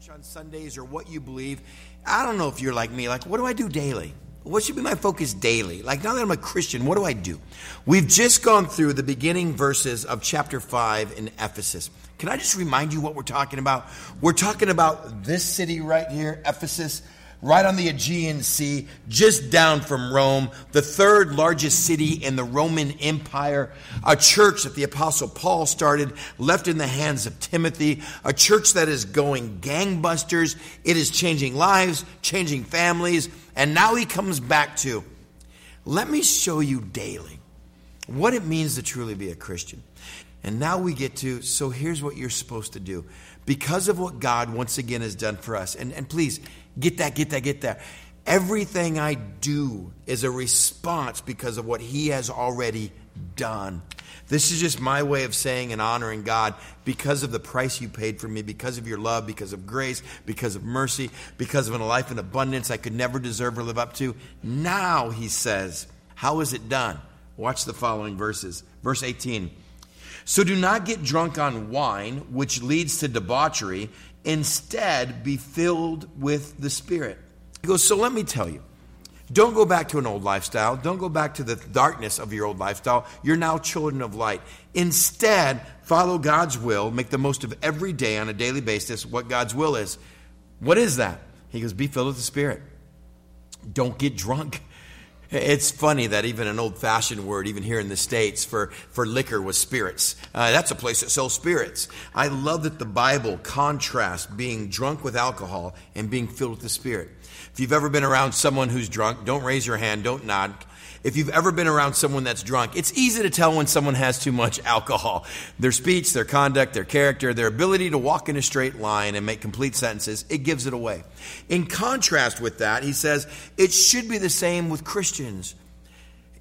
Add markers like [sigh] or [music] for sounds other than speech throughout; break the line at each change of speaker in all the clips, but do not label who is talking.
church on Sundays or what you believe. I don't know if you're like me. Like, what do I do daily? What should be my focus daily? Like, now that I'm a Christian, what do I do? We've just gone through the beginning verses of chapter 5 in Ephesus. Can I just remind you what we're talking about? We're talking about this city right here, Ephesus right on the Aegean Sea, just down from Rome, the third largest city in the Roman Empire, a church that the Apostle Paul started, left in the hands of Timothy, a church that is going gangbusters. It is changing lives, changing families, and now he comes back to, let me show you daily what it means to truly be a Christian. And now we get to, so here's what you're supposed to do. Because of what God once again has done for us, and, and please, Get that, get that, get that. Everything I do is a response because of what He has already done. This is just my way of saying and honoring God because of the price you paid for me, because of your love, because of grace, because of mercy, because of a life in abundance I could never deserve or live up to. Now, He says, How is it done? Watch the following verses. Verse 18. So do not get drunk on wine, which leads to debauchery Instead, be filled with the Spirit. He goes, So let me tell you. Don't go back to an old lifestyle. Don't go back to the darkness of your old lifestyle. You're now children of light. Instead, follow God's will. Make the most of every day on a daily basis what God's will is. What is that? He goes, Be filled with the Spirit. Don't get drunk. It's funny that even an old fashioned word, even here in the States, for, for liquor was spirits. Uh, that's a place that sells spirits. I love that the Bible contrasts being drunk with alcohol and being filled with the Spirit. If you've ever been around someone who's drunk, don't raise your hand, don't nod. If you've ever been around someone that's drunk, it's easy to tell when someone has too much [laughs] alcohol. Their speech, their conduct, their character, their ability to walk in a straight line and make complete sentences, it gives it away. In contrast with that, he says, it should be the same with Christians.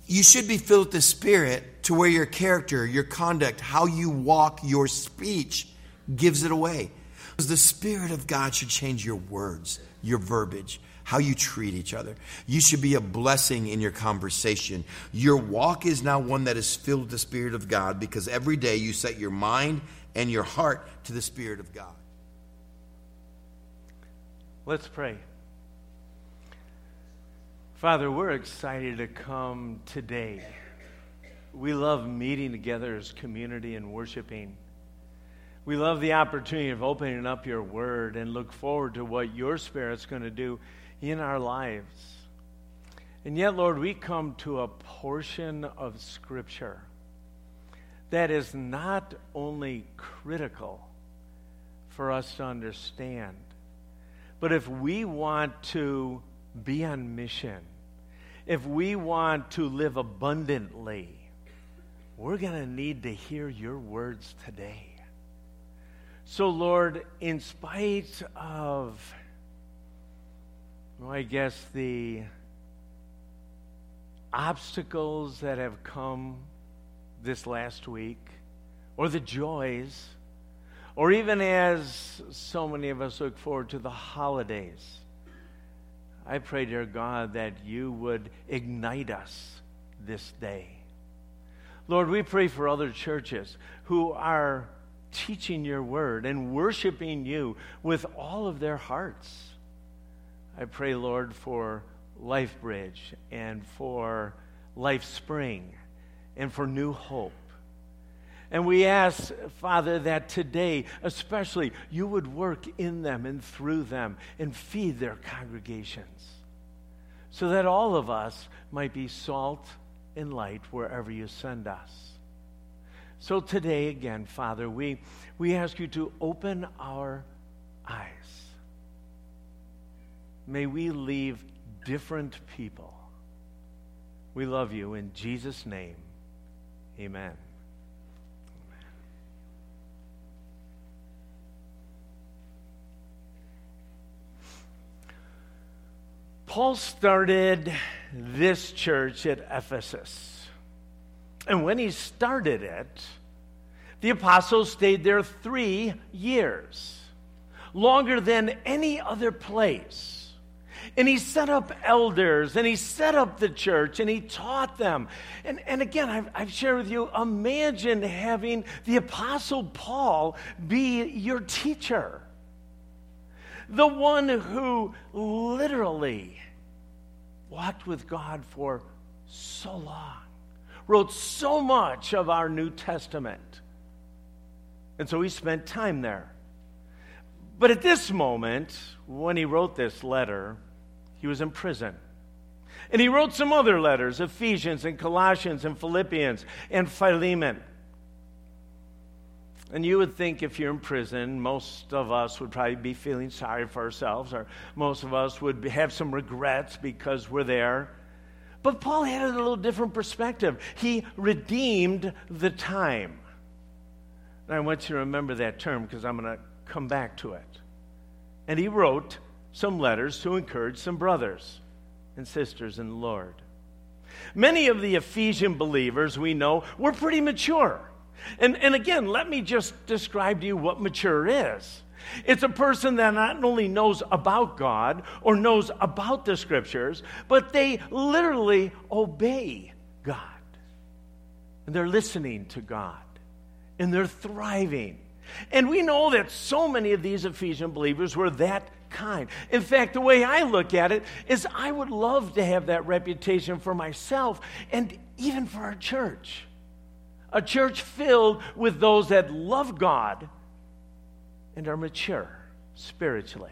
You should be filled with the Spirit to where your character, your conduct, how you walk, your speech gives it away. Because the Spirit of God should change your words, your verbiage how you treat each other. You should be a blessing in your conversation. Your walk is now one that is filled with the Spirit of God because every day you set your mind and your heart to the Spirit of God.
Let's pray. Father, we're excited to come today. We love meeting together as community and worshiping. We love the opportunity of opening up your word and look forward to what your Spirit's going to do in our lives. And yet, Lord, we come to a portion of Scripture that is not only critical for us to understand, but if we want to be on mission, if we want to live abundantly, we're going to need to hear your words today. So, Lord, in spite of well, I guess the obstacles that have come this last week, or the joys, or even as so many of us look forward to the holidays, I pray, dear God, that you would ignite us this day. Lord, we pray for other churches who are teaching your word and worshiping you with all of their hearts. I pray, Lord, for Life Bridge and for Life Spring and for New Hope. And we ask, Father, that today, especially, you would work in them and through them and feed their congregations so that all of us might be salt and light wherever you send us. So today, again, Father, we, we ask you to open our eyes May we leave different people. We love you in Jesus' name. Amen. Paul started this church at Ephesus. And when he started it, the apostles stayed there three years, longer than any other place. And he set up elders and he set up the church and he taught them. And, and again, I've, I've shared with you imagine having the Apostle Paul be your teacher. the one who literally walked with God for so long, wrote so much of our New Testament. And so he spent time there. But at this moment, when he wrote this letter, he was in prison. And he wrote some other letters Ephesians and Colossians and Philippians and Philemon. And you would think if you're in prison, most of us would probably be feeling sorry for ourselves, or most of us would have some regrets because we're there. But Paul had a little different perspective. He redeemed the time. And I want you to remember that term because I'm going to come back to it. And he wrote some letters to encourage some brothers and sisters in the Lord. Many of the Ephesian believers we know were pretty mature. And, and again, let me just describe to you what mature is. It's a person that not only knows about God or knows about the scriptures, but they literally obey God. And they're listening to God. And they're thriving. And we know that so many of these Ephesian believers were that kind. In fact, the way I look at it is I would love to have that reputation for myself and even for our church a church filled with those that love God and are mature spiritually.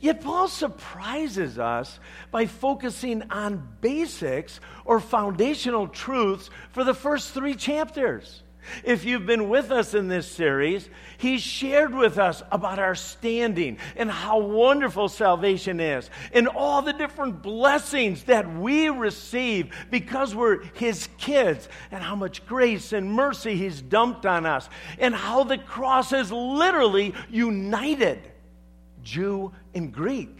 Yet Paul surprises us by focusing on basics or foundational truths for the first three chapters. If you've been with us in this series, He shared with us about our standing and how wonderful salvation is and all the different blessings that we receive because we're His kids and how much grace and mercy He's dumped on us and how the cross has literally united Jew and Greek.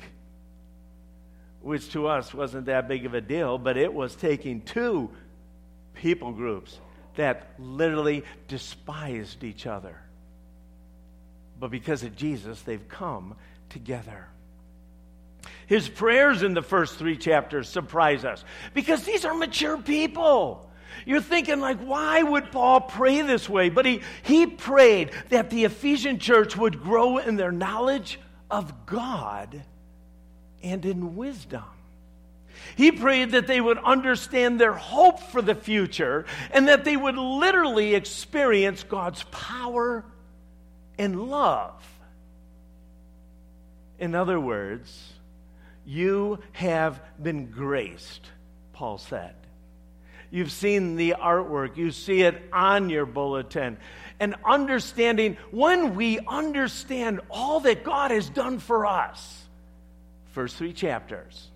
Which to us wasn't that big of a deal, but it was taking two people groups that literally despised each other. But because of Jesus, they've come together. His prayers in the first three chapters surprise us because these are mature people. You're thinking, like, why would Paul pray this way? But he, he prayed that the Ephesian church would grow in their knowledge of God and in wisdom. He prayed that they would understand their hope for the future and that they would literally experience God's power and love. In other words, you have been graced, Paul said. You've seen the artwork, you see it on your bulletin. And understanding, when we understand all that God has done for us, first three chapters,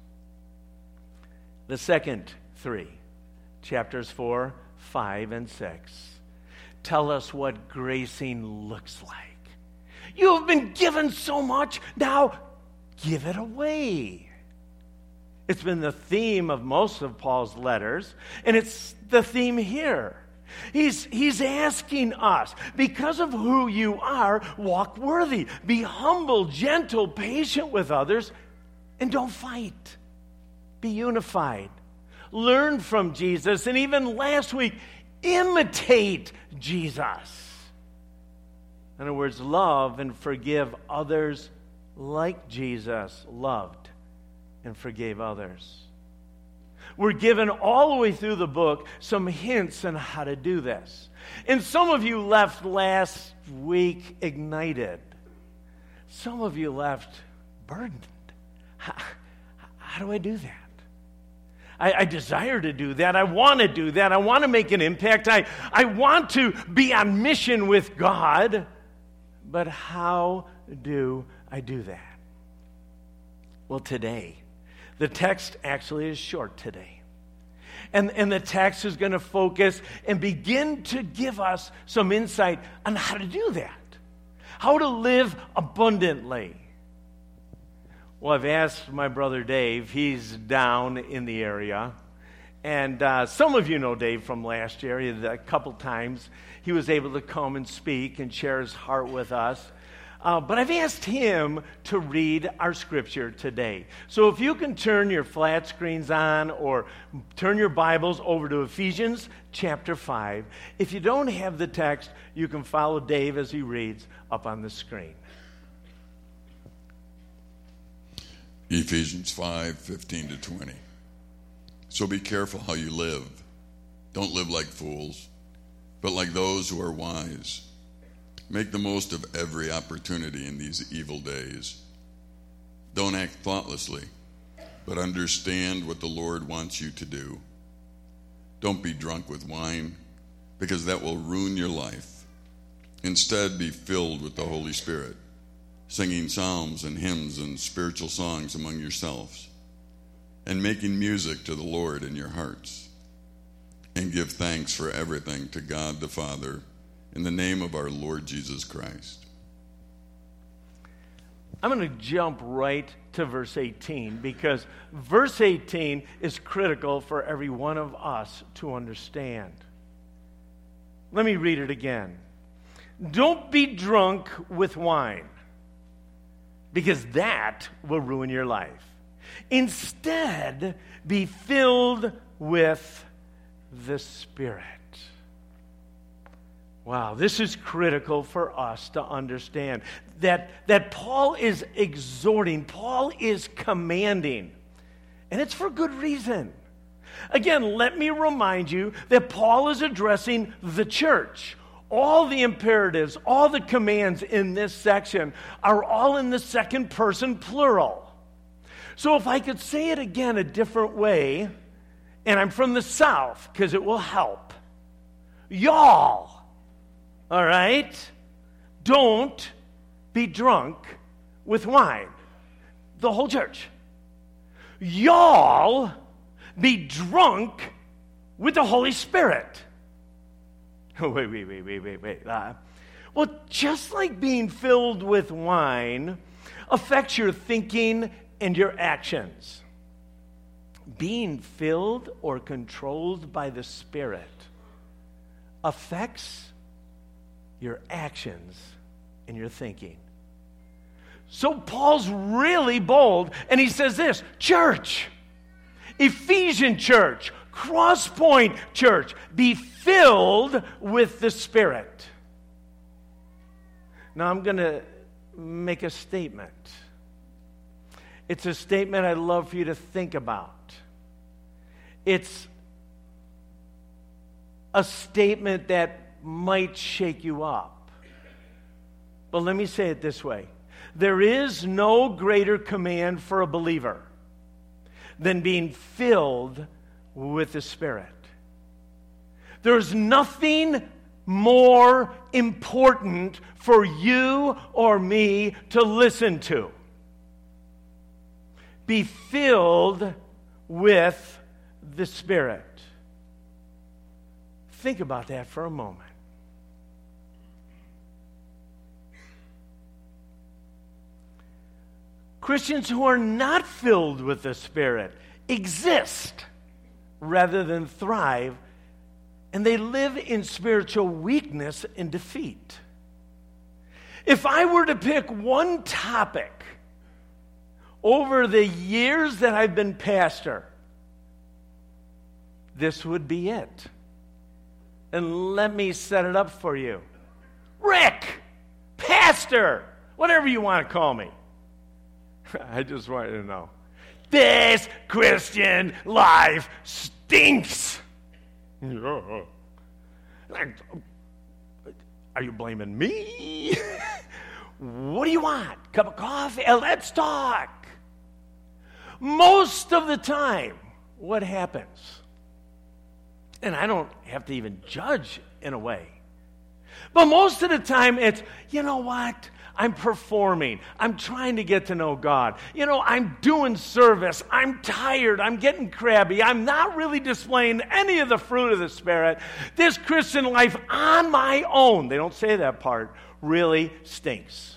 the second three, chapters 4, 5, and 6, tell us what gracing looks like. You have been given so much, now give it away. It's been the theme of most of Paul's letters, and it's the theme here. He's, he's asking us, because of who you are, walk worthy, be humble, gentle, patient with others, and don't fight. Be unified. Learn from Jesus. And even last week, imitate Jesus. In other words, love and forgive others like Jesus loved and forgave others. We're given all the way through the book some hints on how to do this. And some of you left last week ignited, some of you left burdened. How, how do I do that? I, I, desire to do that. I want to do that. I want to make an impact. I, I want to be on mission with God. But how do I do that? Well, today, the text actually is short today. And, and the text is going to focus and begin to give us some insight on how to do that, how to live abundantly. Well, I've asked my brother Dave, he's down in the area. And uh, some of you know Dave from last year. A couple times he was able to come and speak and share his heart with us. Uh, but I've asked him to read our scripture today. So if you can turn your flat screens on or turn your Bibles over to Ephesians chapter 5. If you don't have the text, you can follow Dave as he reads up on the screen.
Ephesians 5 15 to 20. So be careful how you live. Don't live like fools, but like those who are wise. Make the most of every opportunity in these evil days. Don't act thoughtlessly, but understand what the Lord wants you to do. Don't be drunk with wine, because that will ruin your life. Instead, be filled with the Holy Spirit, singing psalms and hymns and spiritual songs among yourselves, and making music to the Lord in your hearts. And give thanks for everything to God the Father in the name of our Lord Jesus Christ.
I'm going to jump right to verse 18 because verse 18 is critical for every one of us to understand. Let me read it again. Don't be drunk with wine because that will ruin your life. Instead, be filled with the Spirit. Wow, this is critical for us to understand that, that Paul is exhorting, Paul is commanding, and it's for good reason. Again, let me remind you that Paul is addressing the church. All the imperatives, all the commands in this section are all in the second person plural. So if I could say it again a different way, and I'm from the South because it will help. Y'all, all right? Don't be drunk with wine. The whole church. Y'all be drunk with the Holy Spirit. [laughs] wait, wait, wait, wait, wait, wait. Uh, well, just like being filled with wine affects your thinking and your actions, being filled or controlled by the Spirit affects your actions and your thinking. So Paul's really bold, and he says this Church, Ephesian church, Crosspoint church, be filled with the Spirit. Now I'm going to make a statement. It's a statement I'd love for you to think about. It's a statement that might shake you up. But let me say it this way there is no greater command for a believer than being filled with the Spirit. There's nothing more important for you or me to listen to. Be filled with the Spirit. Think about that for a moment. Christians who are not filled with the Spirit exist rather than thrive, and they live in spiritual weakness and defeat. If I were to pick one topic over the years that I've been pastor, this would be it. And let me set it up for you. Rick, pastor, whatever you want to call me. [laughs] I just want you to know. This Christian life stinks. yeah [laughs] Are you blaming me? what do you want? Cup of coffee? Uh, let's talk. Most of the time, what happens? And I don't have to even judge in a way. But most of the time, it's, you know what? I'm performing. I'm trying to get to know God. You know, I'm doing service. I'm tired. I'm getting crabby. I'm not really displaying any of the fruit of the Spirit. This Christian life on my own, they don't say that part, really stinks.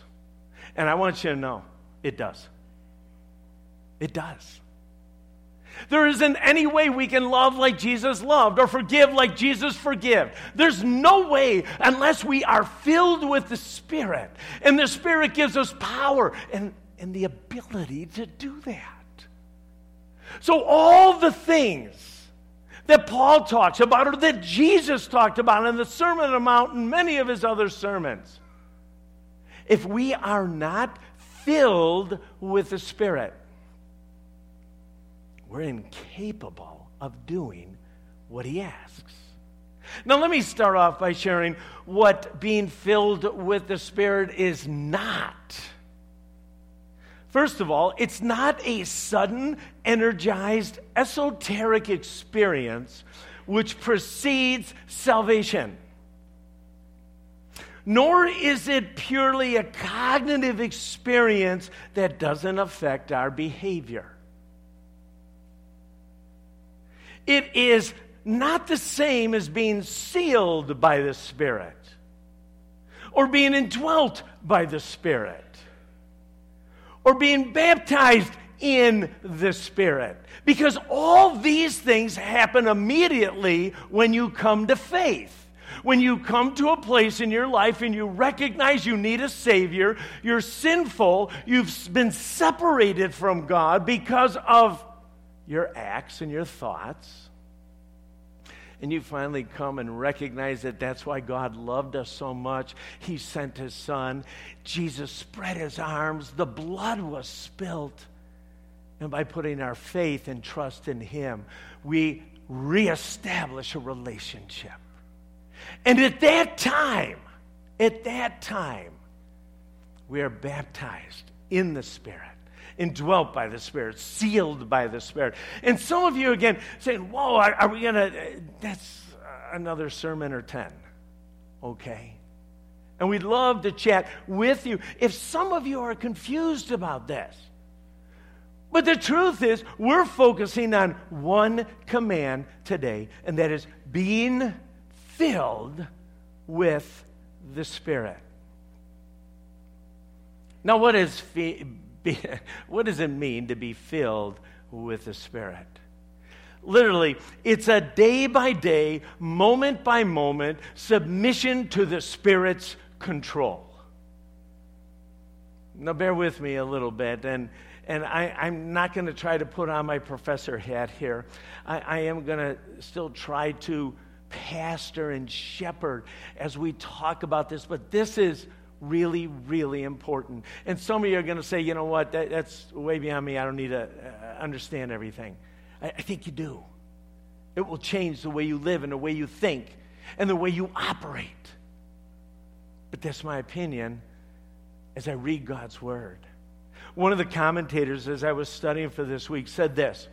And I want you to know it does. It does. There isn't any way we can love like Jesus loved or forgive like Jesus forgave. There's no way unless we are filled with the Spirit. And the Spirit gives us power and, and the ability to do that. So, all the things that Paul talks about or that Jesus talked about in the Sermon on the Mount and many of his other sermons, if we are not filled with the Spirit, we're incapable of doing what He asks. Now, let me start off by sharing what being filled with the Spirit is not. First of all, it's not a sudden, energized, esoteric experience which precedes salvation. Nor is it purely a cognitive experience that doesn't affect our behavior. It is not the same as being sealed by the Spirit or being indwelt by the Spirit or being baptized in the Spirit. Because all these things happen immediately when you come to faith. When you come to a place in your life and you recognize you need a Savior, you're sinful, you've been separated from God because of your acts and your thoughts and you finally come and recognize that that's why God loved us so much. He sent his son. Jesus spread his arms. The blood was spilt. And by putting our faith and trust in him, we reestablish a relationship. And at that time, at that time, we are baptized in the Spirit indwelt by the Spirit, sealed by the Spirit. And some of you, again, saying, Whoa, are, are we going to, uh, that's another sermon or 10. Okay. And we'd love to chat with you if some of you are confused about this. But the truth is, we're focusing on one command today, and that is being filled with the Spirit. Now, what is be, [laughs] what does it mean to be filled with the Spirit? Literally, it's a day by day, moment by moment submission to the Spirit's control. Now, bear with me a little bit, and, and I, am not going to try to put on my professor hat here. I, I am going to still try to pastor and shepherd as we talk about this, but this is really, really important. And some of you are going to say, you know what, that, that's way beyond me. I don't need to uh, understand everything. I, I think you do. It will change the way you live and the way you think and the way you operate. But that's my opinion as I read God's Word. One of the commentators, as I was studying for this week, said this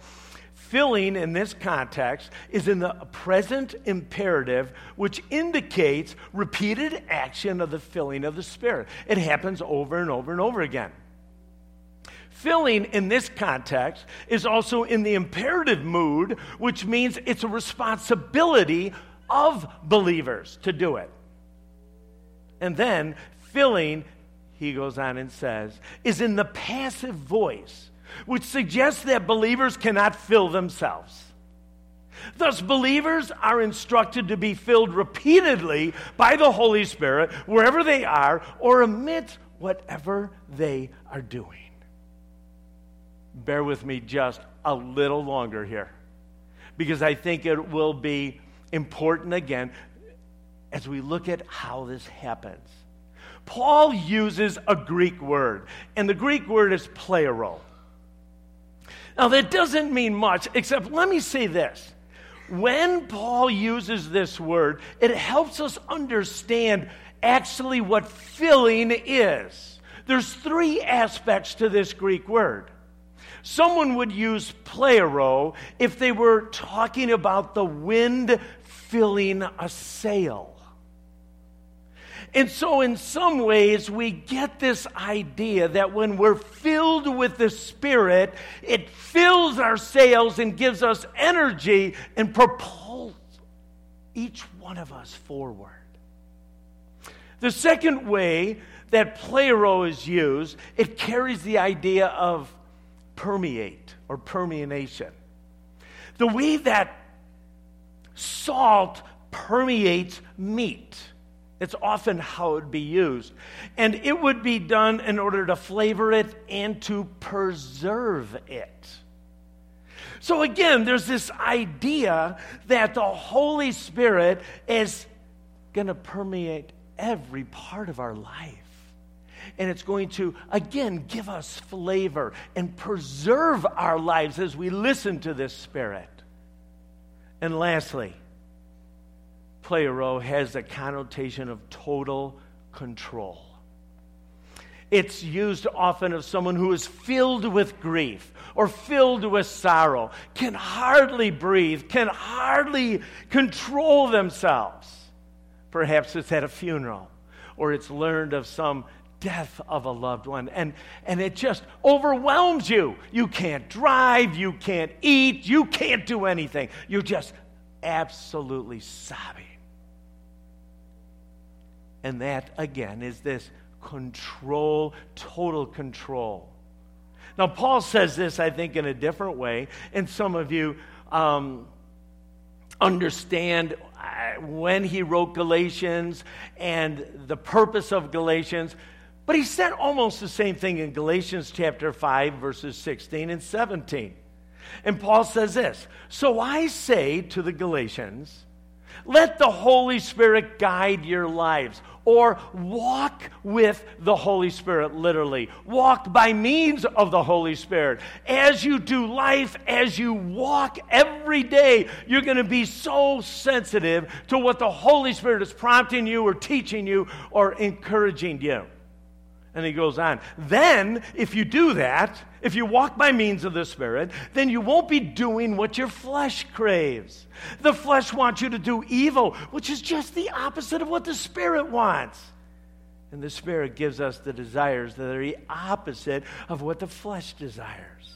Filling in this context is in the present imperative, which indicates repeated action of the filling of the Spirit. It happens over and over and over again. Filling in this context is also in the imperative mood, which means it's a responsibility of believers to do it. And then filling, he goes on and says, is in the passive voice which suggests that believers cannot fill themselves. Thus, believers are instructed to be filled repeatedly by the Holy Spirit wherever they are or amidst whatever they are doing. Bear with me just a little longer here because I think it will be important again as we look at how this happens. Paul uses a Greek word, and the Greek word is pleroo. Now, that doesn't mean much, except let me say this. When Paul uses this word, it helps us understand actually what filling is. There's three aspects to this Greek word. Someone would use pleroo if they were talking about the wind filling a sail. And so, in some ways, we get this idea that when we're filled with the Spirit, it fills our sails and gives us energy and propels each one of us forward. The second way that pleroo is used, it carries the idea of permeate or permeation. The way that salt permeates meat it's often how it would be used. And it would be done in order to flavor it and to preserve it. So again, there's this idea that the Holy Spirit is going to permeate every part of our life. and it's going to, again, give us flavor and preserve our lives as we listen to this Spirit. And lastly, pleroo has the connotation of total control. It's used often of someone who is filled with grief or filled with sorrow, can hardly breathe, can hardly control themselves. Perhaps it's at a funeral or it's learned of some death of a loved one and, and it just overwhelms you. You can't drive, you can't eat, you can't do anything. You're just absolutely sobbing. And that, again, is this control, total control. Now, Paul says this, I think, in a different way, and some of you um, understand uh, when he wrote Galatians and the purpose of Galatians. But he said almost the same thing in Galatians chapter 5, verses 16 and 17. And Paul says this So I say to the Galatians, let the Holy Spirit guide your lives or walk with the Holy Spirit, literally. Walk by means of the Holy Spirit. As you do life, as you walk every day, you're going to be so sensitive to what the Holy Spirit is prompting you or teaching you or encouraging you. And he goes on. Then, if you do that, if you walk by means of the Spirit, then you won't be doing what your flesh craves. The flesh wants you to do evil, which is just the opposite of what the Spirit wants. And the Spirit gives us the desires that are the opposite of what the flesh desires.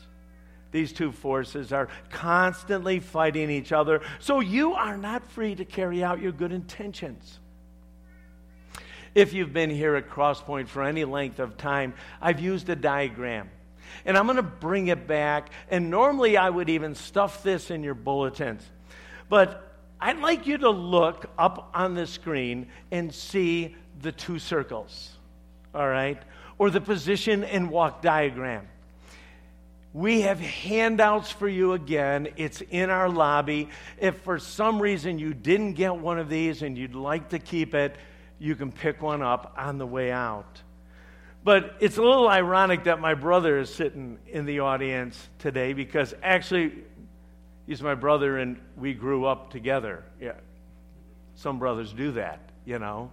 These two forces are constantly fighting each other, so you are not free to carry out your good intentions. If you've been here at Crosspoint for any length of time, I've used a diagram. And I'm going to bring it back. And normally I would even stuff this in your bulletins. But I'd like you to look up on the screen and see the two circles, all right? Or the position and walk diagram. We have handouts for you again. It's in our lobby. If for some reason you didn't get one of these and you'd like to keep it, you can pick one up on the way out. But it's a little ironic that my brother is sitting in the audience today because actually, he's my brother and we grew up together. Yeah. Some brothers do that, you know.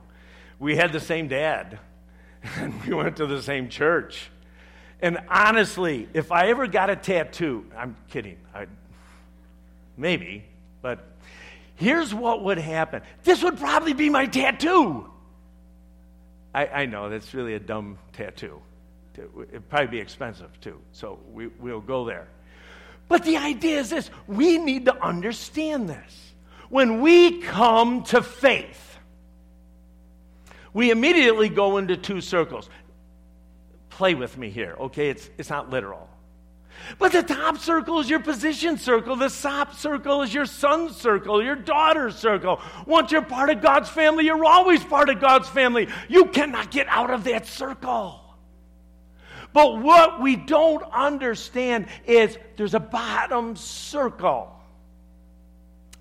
We had the same dad [laughs] and we went to the same church. And honestly, if I ever got a tattoo, I'm kidding. I, maybe, but here's what would happen. This would probably be my tattoo. I, I know that's really a dumb tattoo. It'd probably be expensive too, so we, we'll go there. But the idea is this we need to understand this. When we come to faith, we immediately go into two circles. Play with me here, okay? It's, it's not literal. But the top circle is your position circle. The top circle is your son's circle, your daughter's circle. Once you're part of God's family, you're always part of God's family. You cannot get out of that circle. But what we don't understand is there's a bottom circle.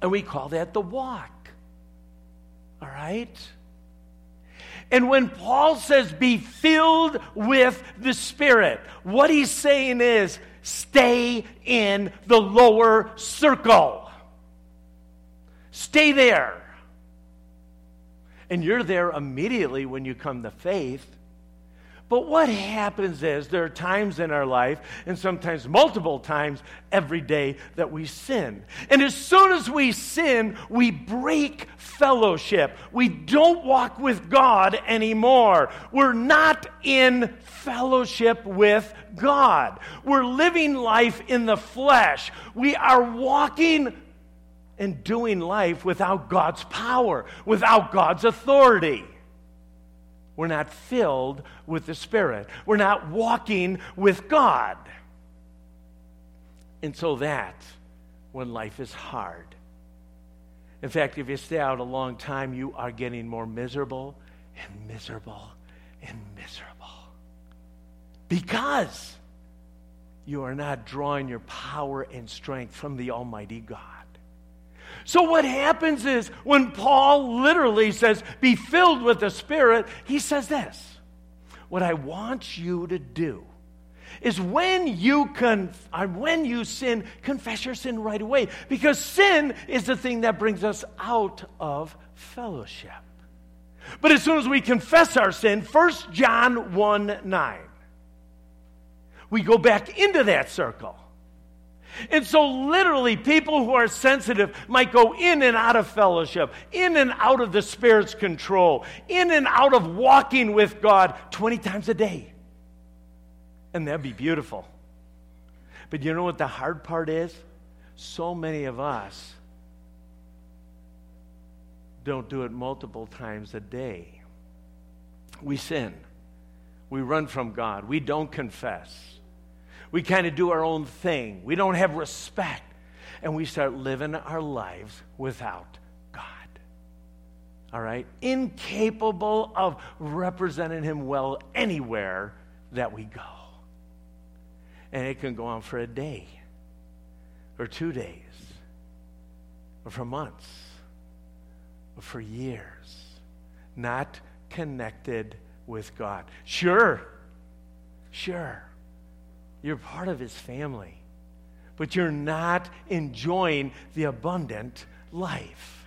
And we call that the walk. All right? And when Paul says, be filled with the Spirit, what he's saying is, stay in the lower circle. Stay there. And you're there immediately when you come to faith. But what happens is there are times in our life, and sometimes multiple times every day, that we sin. And as soon as we sin, we break fellowship. We don't walk with God anymore. We're not in fellowship with God. We're living life in the flesh. We are walking and doing life without God's power, without God's authority. We're not filled with the Spirit. We're not walking with God. And so that when life is hard. In fact, if you stay out a long time, you are getting more miserable and miserable and miserable. Because you are not drawing your power and strength from the Almighty God. So, what happens is when Paul literally says, be filled with the Spirit, he says this what I want you to do is when you con- uh, when you sin, confess your sin right away because sin is the thing that brings us out of fellowship. But as soon as we confess our sin, 1 John 1 9, we go back into that circle. And so, literally, people who are sensitive might go in and out of fellowship, in and out of the Spirit's control, in and out of walking with God 20 times a day. And that'd be beautiful. But you know what the hard part is? So many of us don't do it multiple times a day. We sin. We run from God. We don't confess. We kind of do our own thing. We don't have respect. And we start living our lives without God. All right? Incapable of representing Him well anywhere that we go. And it can go on for a day, or two days, or for months, or for years. Not connected with God. Sure, sure you're part of his family, but you're not enjoying the abundant life.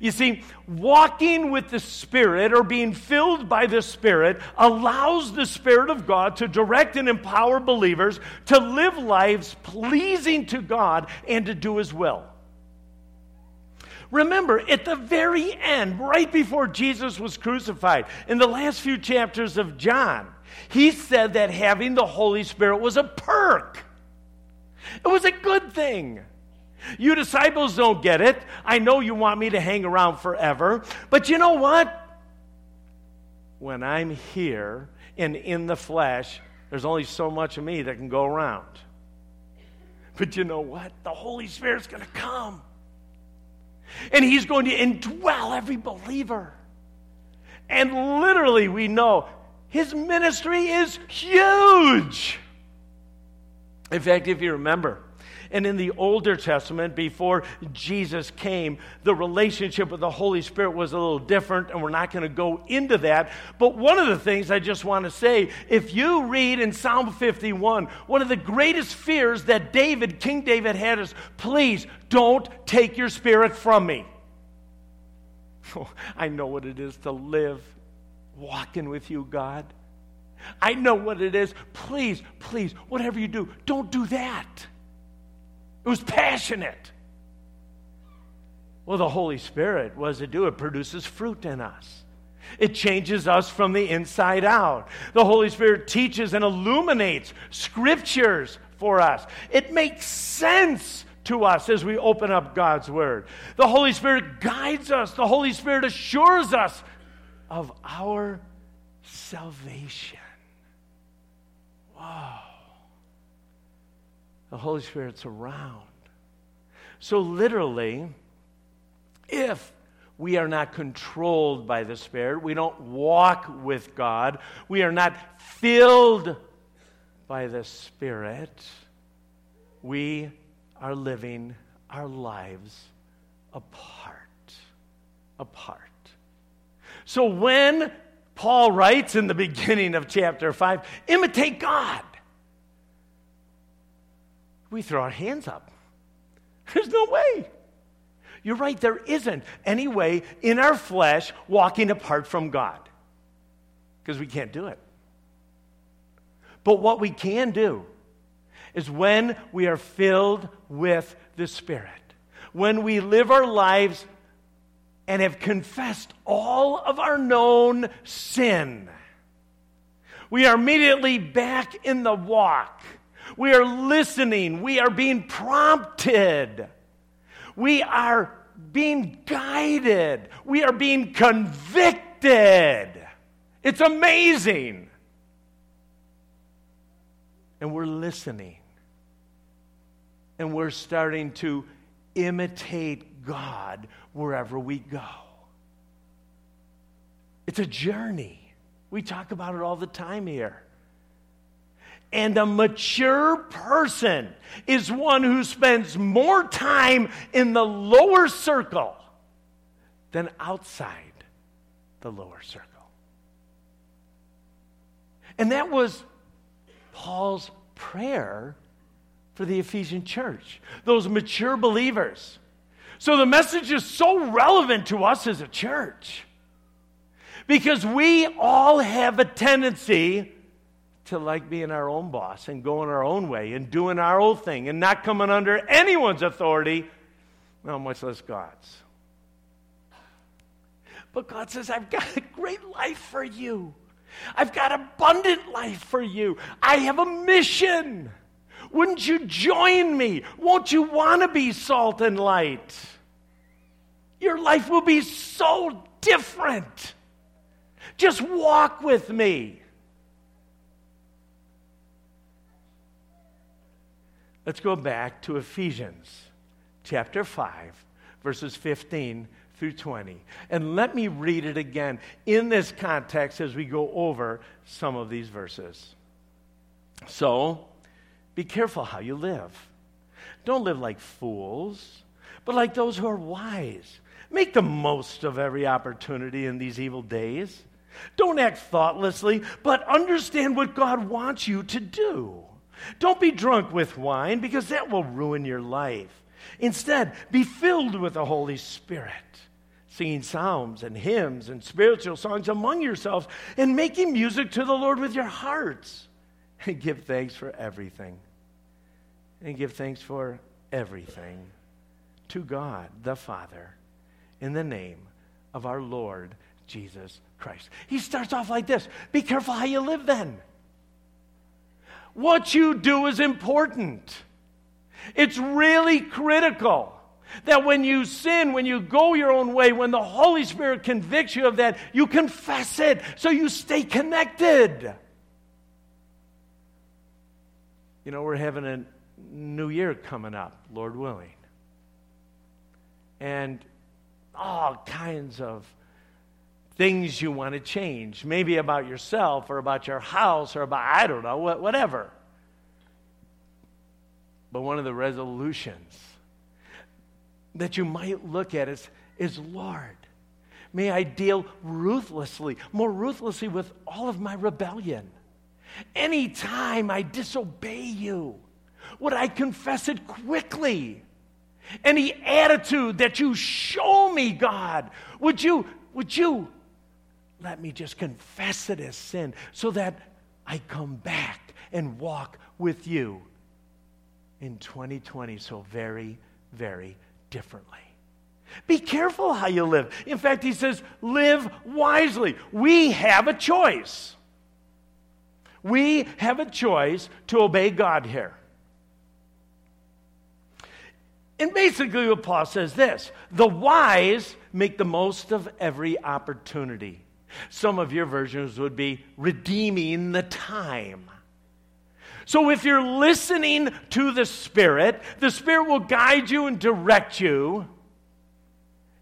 You see, walking with the Spirit or being filled by the Spirit allows the Spirit of God to direct and empower believers to live lives pleasing to God and to do His will. Remember, at the very end, right before Jesus was crucified, in the last few chapters of John, he said that having the Holy Spirit was a perk, it was a good thing. You disciples don't get it. I know you want me to hang around forever, but you know what? When I'm here and in the flesh, there's only so much of me that can go around. But you know what? The Holy Spirit's going to come. And He's going to indwell every believer. And literally, we know his ministry is huge. In fact, if you remember, and in the Older Testament, before Jesus came, the relationship with the Holy Spirit was a little different, and we're not going to go into that. But one of the things I just want to say if you read in Psalm 51, one of the greatest fears that David, King David, had is please don't take your spirit from me. Oh, [laughs] I know what it is to live walking with you, God. I know what it is. Please, please, whatever you do, don't do that. It was passionate. Well, the Holy Spirit, what does it do? It produces fruit in us. It changes us from the inside out. The Holy Spirit teaches and illuminates scriptures for us. It makes sense to us as we open up God's Word. The Holy Spirit guides us, the Holy Spirit assures us of our salvation. Wow. The Holy Spirit's around. So, literally, if we are not controlled by the Spirit, we don't walk with God, we are not filled by the Spirit, we are living our lives apart. Apart. So when Paul writes in the beginning of chapter 5 imitate God, we throw our hands up. There's no way. You're right, there isn't any way in our flesh walking apart from God because we can't do it. But what we can do is when we are filled with the Spirit, when we live our lives and have confessed all of our known sin, we are immediately back in the walk. We are listening. We are being prompted. We are being guided. We are being convicted. It's amazing. And we're listening and we're starting to imitate God wherever we go. It's a journey. We talk about it all the time here. And a mature person is one who spends more time in the lower circle than outside the lower circle. And that was Paul's prayer for the Ephesian church, those mature believers. So the message is so relevant to us as a church because we all have a tendency to like being our own boss and going our own way and doing our own thing and not coming under anyone's authority, no, much less God's. But God says, I've got a great life for you. I've got abundant life for you. I have a mission. Wouldn't you join me? Won't you want to be salt and light? Your life will be so different. Just walk with me. Let's go back to Ephesians chapter 5, verses 15 through 20. And let me read it again in this context as we go over some of these verses. So, be careful how you live. Don't live like fools, but like those who are wise. Make the most of every opportunity in these evil days. Don't act thoughtlessly, but understand what God wants you to do. Don't be drunk with wine, because that will ruin your life. Instead, be filled with the Holy Spirit, singing psalms and hymns and spiritual songs among yourselves, and making music to the Lord with your hearts. [laughs] And give thanks for everything. And give thanks for everything to God the Father in the name of our Lord Jesus Christ. He starts off like this Be careful how you live then. What you do is important. It's really critical that when you sin, when you go your own way, when the Holy Spirit convicts you of that, you confess it so you stay connected. You know, we're having a new year coming up, Lord willing. And all kinds of things you want to change, maybe about yourself or about your house or about, I don't know, whatever. But one of the resolutions that you might look at is, is Lord, may I deal ruthlessly, more ruthlessly with all of my rebellion. Anytime I disobey you, would I confess it quickly? Any attitude that you show me, God, would you, would you let me just confess it as sin so that I come back and walk with you in 2020 so very, very differently. Be careful how you live. In fact, he says, live wisely. We have a choice. We have a choice to obey God here. And basically, what Paul says this the wise make the most of every opportunity. Some of your versions would be redeeming the time. So if you're listening to the Spirit, the Spirit will guide you and direct you,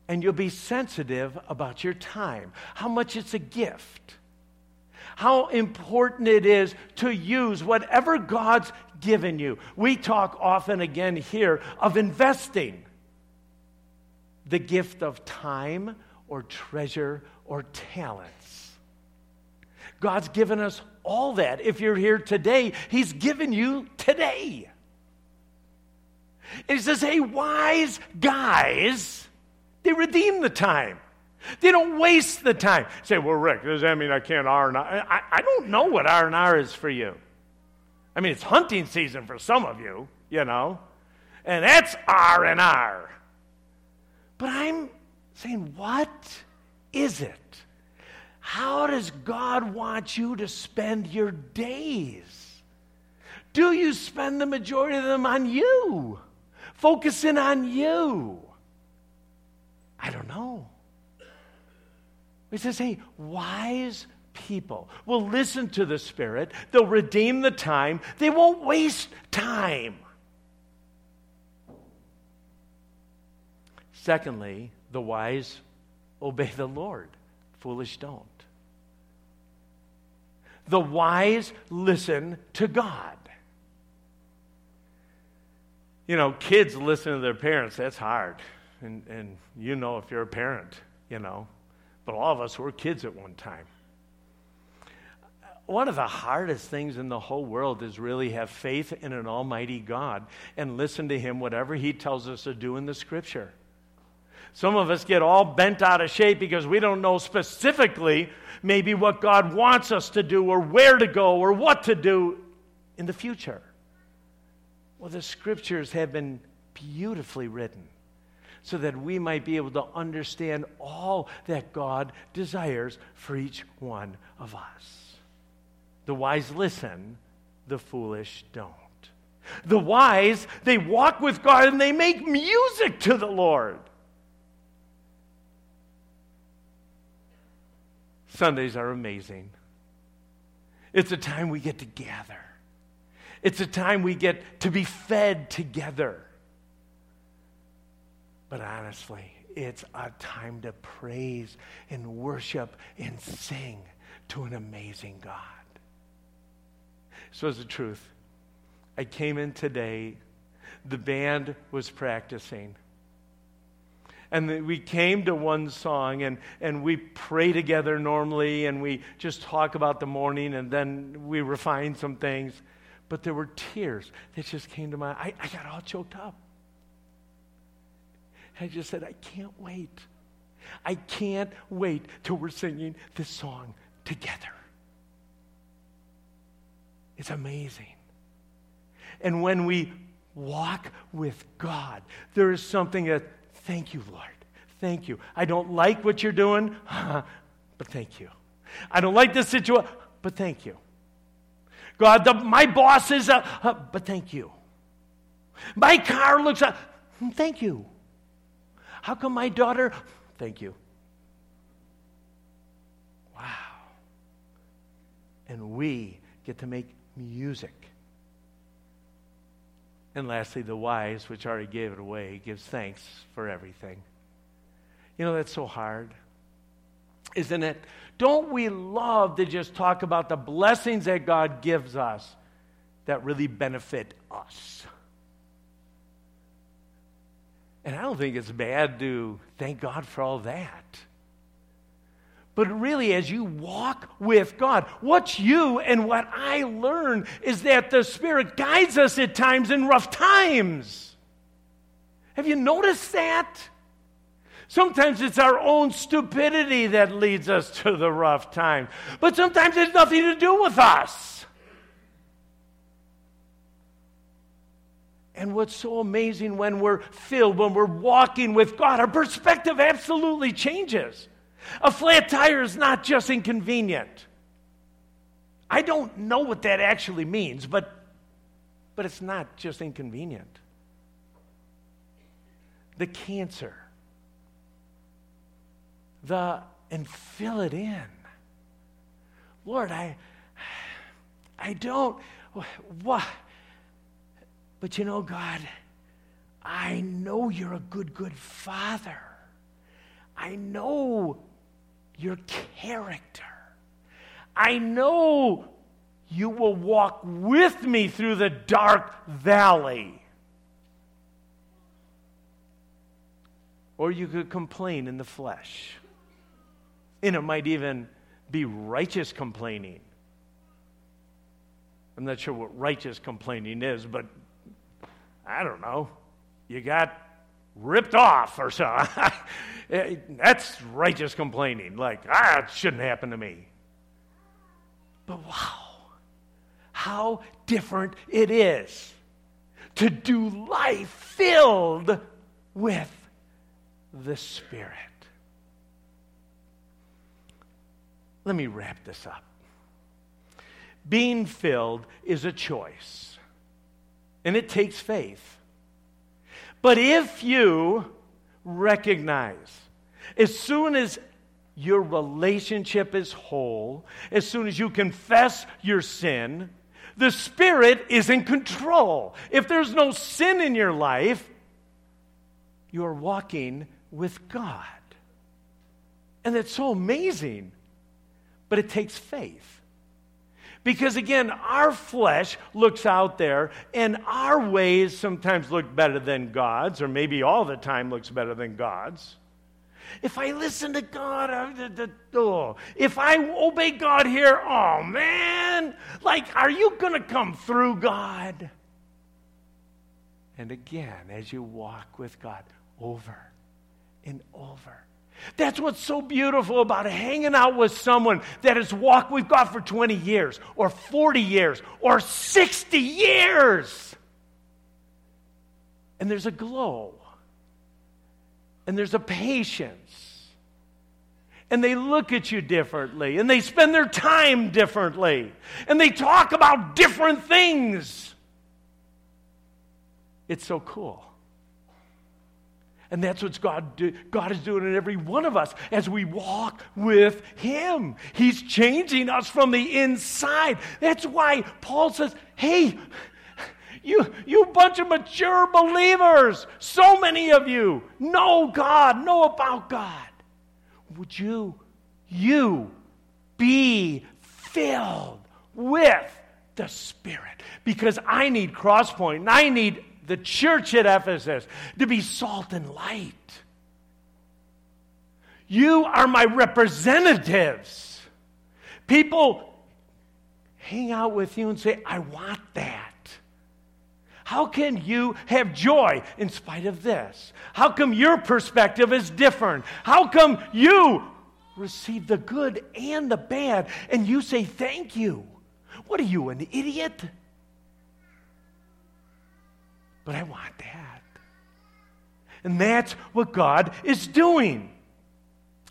and you'll be sensitive about your time, how much it's a gift, how important it is to use whatever God's given you. We talk often again here of investing the gift of time or treasure or talents. God's given us all that. If you're here today, He's given you today. And He says, hey, wise guys, they redeem the time. They don't waste the time. say, well, Rick, does that mean I can't R and R? I, I don't know what R and R is for you. I mean, it's hunting season for some of you, you know, and that's R and R. But I'm saying, what is it? How does God want you to spend your days? Do you spend the majority of them on you? Focusing on you? I don't know. He says, hey, wise people will listen to the Spirit, they'll redeem the time, they won't waste time. Secondly, the wise obey the Lord, foolish don't. The wise listen to God. You know, kids listen to their parents, that's hard. And, and you know if you're a parent, you know. But all of us were kids at one time. One of the hardest things in the whole world is really have faith in an almighty God and listen to him whatever he tells us to do in the scripture. Some of us get all bent out of shape because we don't know specifically maybe what God wants us to do or where to go or what to do in the future. Well, the scriptures have been beautifully written so that we might be able to understand all that God desires for each one of us. The wise listen, the foolish don't. The wise, they walk with God and they make music to the Lord. Sundays are amazing. It's a time we get to gather. It's a time we get to be fed together. But honestly, it's a time to praise and worship and sing to an amazing God. So, as the truth, I came in today, the band was practicing. And we came to one song and, and we pray together normally and we just talk about the morning and then we refine some things. But there were tears that just came to my I, I got all choked up. I just said, I can't wait. I can't wait till we're singing this song together. It's amazing. And when we walk with God, there is something that, thank you, Lord. Thank you. I don't like what you're doing, [laughs] but thank you. I don't like this situation, but thank you. God, the, my boss is, a, uh, but thank you. My car looks, uh, thank you. How come my daughter? Thank you. Wow. And we get to make music. And lastly, the wise, which already gave it away, gives thanks for everything. You know, that's so hard, isn't it? Don't we love to just talk about the blessings that God gives us that really benefit us? And I don't think it's bad to thank God for all that. But really, as you walk with God, what you and what I learn is that the Spirit guides us at times in rough times. Have you noticed that? Sometimes it's our own stupidity that leads us to the rough time, but sometimes it's nothing to do with us. And what's so amazing when we're filled, when we're walking with God, our perspective absolutely changes. A flat tire is not just inconvenient. I don't know what that actually means, but, but it's not just inconvenient. The cancer, the, and fill it in. Lord, I, I don't, what? But you know, God, I know you're a good, good father. I know your character. I know you will walk with me through the dark valley. Or you could complain in the flesh. And it might even be righteous complaining. I'm not sure what righteous complaining is, but I don't know, you got ripped off or so. [laughs] That's righteous complaining. Like, ah, it shouldn't happen to me. But wow, how different it is to do life filled with the Spirit. Let me wrap this up. Being filled is a choice and it takes faith. But if you recognize, as soon as your relationship is whole, as soon as you confess your sin, the Spirit is in control. If there's no sin in your life, you're walking with God. And that's so amazing. But it takes faith. Because again, our flesh looks out there, and our ways sometimes look better than God's, or maybe all the time looks better than God's. If I listen to God, oh, if I obey God here, oh man, like, are you going to come through, God? And again, as you walk with God over and over. That's what's so beautiful about hanging out with someone that has walked with God for 20 years, or 40 years, or 60 years. And there's a glow and there's a patience. And they look at you differently, and they spend their time differently, and they talk about different things. It's so cool. And that's what God, do, God is doing in every one of us as we walk with Him. He's changing us from the inside. That's why Paul says, hey, you, you bunch of mature believers, so many of you know God, know about God. Would you, you be filled with the Spirit? Because I need Crosspoint and I need the church at Ephesus to be salt and light. You are my representatives. People hang out with you and say, I want that. How can you have joy in spite of this? How come your perspective is different? How come you receive the good and the bad and you say thank you? What are you, an idiot? But I want that. And that's what God is doing.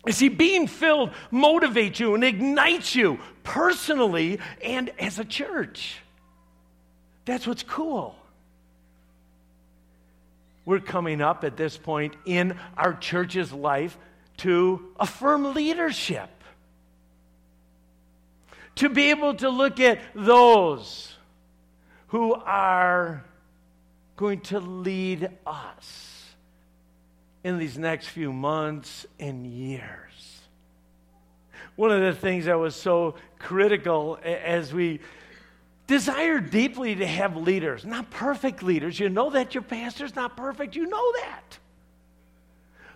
You see, being filled motivates you and ignites you personally and as a church. That's what's cool. We're coming up at this point in our church's life to affirm leadership. To be able to look at those who are going to lead us in these next few months and years. One of the things that was so critical as we desire deeply to have leaders, not perfect leaders. You know that your pastor's not perfect, you know that.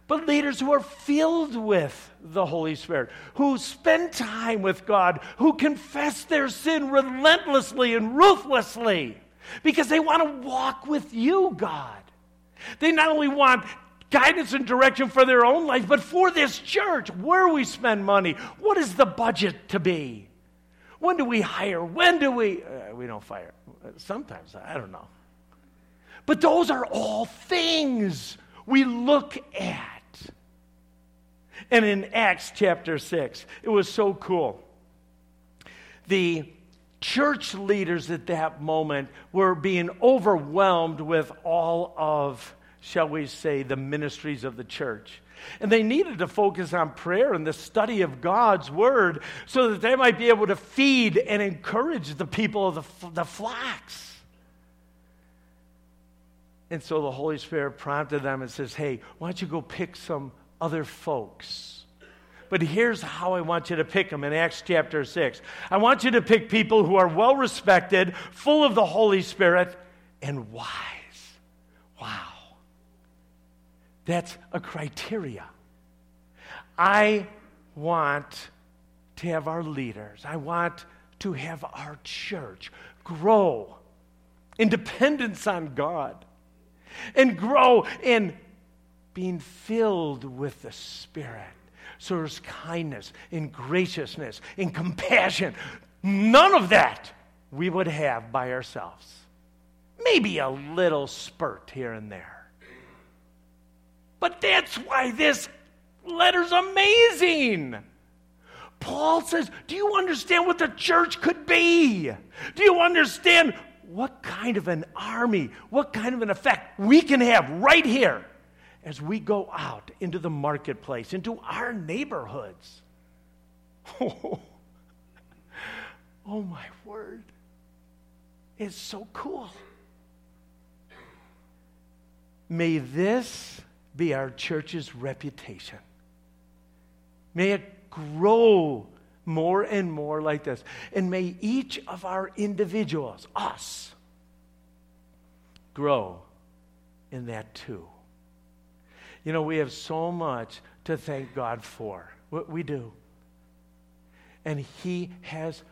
But leaders who are filled with the Holy Spirit, who spend time with God, who confess their sin relentlessly and ruthlessly because they want to walk with you, God. They not only want guidance and direction for their own life, but for this church, where we spend money, what is the budget to be? When do we hire? When do we? Uh, we don't fire. Sometimes, I don't know. But those are all things we look at. And in Acts chapter 6, it was so cool. The church leaders at that moment were being overwhelmed with all of, shall we say, the ministries of the church. And they needed to focus on prayer and the study of God's word so that they might be able to feed and encourage the people of the, the flocks. And so the Holy Spirit prompted them and says, Hey, why don't you go pick some other folks? But here's how I want you to pick them in Acts chapter 6. I want you to pick people who are well respected, full of the Holy Spirit, and wise. Wow. That's a criteria. I want to have our leaders, I want to have our church grow in dependence on God and grow in being filled with the Spirit. So there's kindness and graciousness and compassion. None of that we would have by ourselves. Maybe a little spurt here and there. But that's why this letter's amazing. Paul says, Do you understand what the church could be? Do you understand what kind of an army, what kind of an effect we can have right here as we go out into the marketplace, into our neighborhoods? Oh, [laughs] oh my word. It's so cool. May this be our church's reputation. May it grow more and more like this. And may each of our individuals, us, grow in that too. You know, we have so much to thank God for. What we do. And He has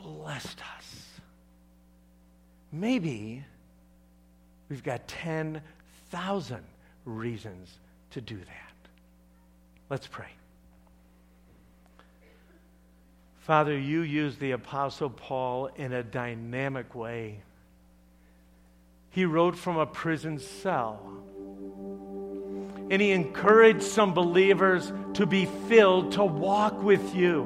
blessed us. Maybe we've got 10,000 reasons to do that. Let's pray. Father, you used the Apostle Paul in a dynamic way. He wrote from a prison cell. And he encouraged some believers to be filled to walk with you.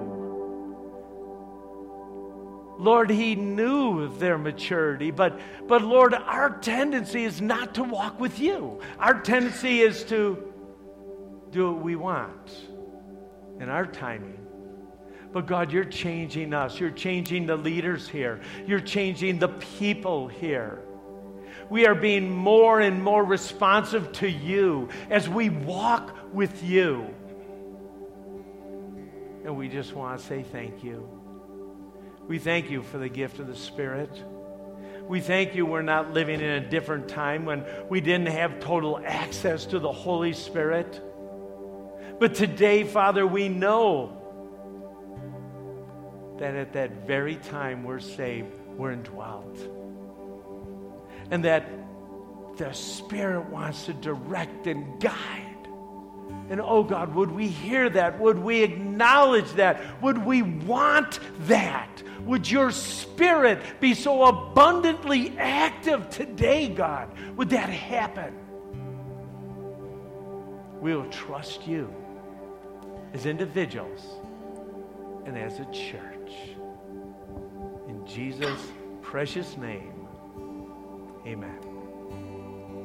Lord, he knew their maturity, but, but Lord, our tendency is not to walk with you. Our tendency is to do what we want in our timing. But God, you're changing us. You're changing the leaders here. You're changing the people here. We are being more and more responsive to you as we walk with you. And we just want to say thank you. We thank you for the gift of the Spirit. We thank you we're not living in a different time when we didn't have total access to the Holy Spirit. But today, Father, we know that at that very time we're saved, we're indwelt. And that the Spirit wants to direct and guide. And oh God, would we hear that? Would we acknowledge that? Would we want that? Would your spirit be so abundantly active today, God? Would that happen? We'll trust you as individuals and as a church. In Jesus' precious name, amen.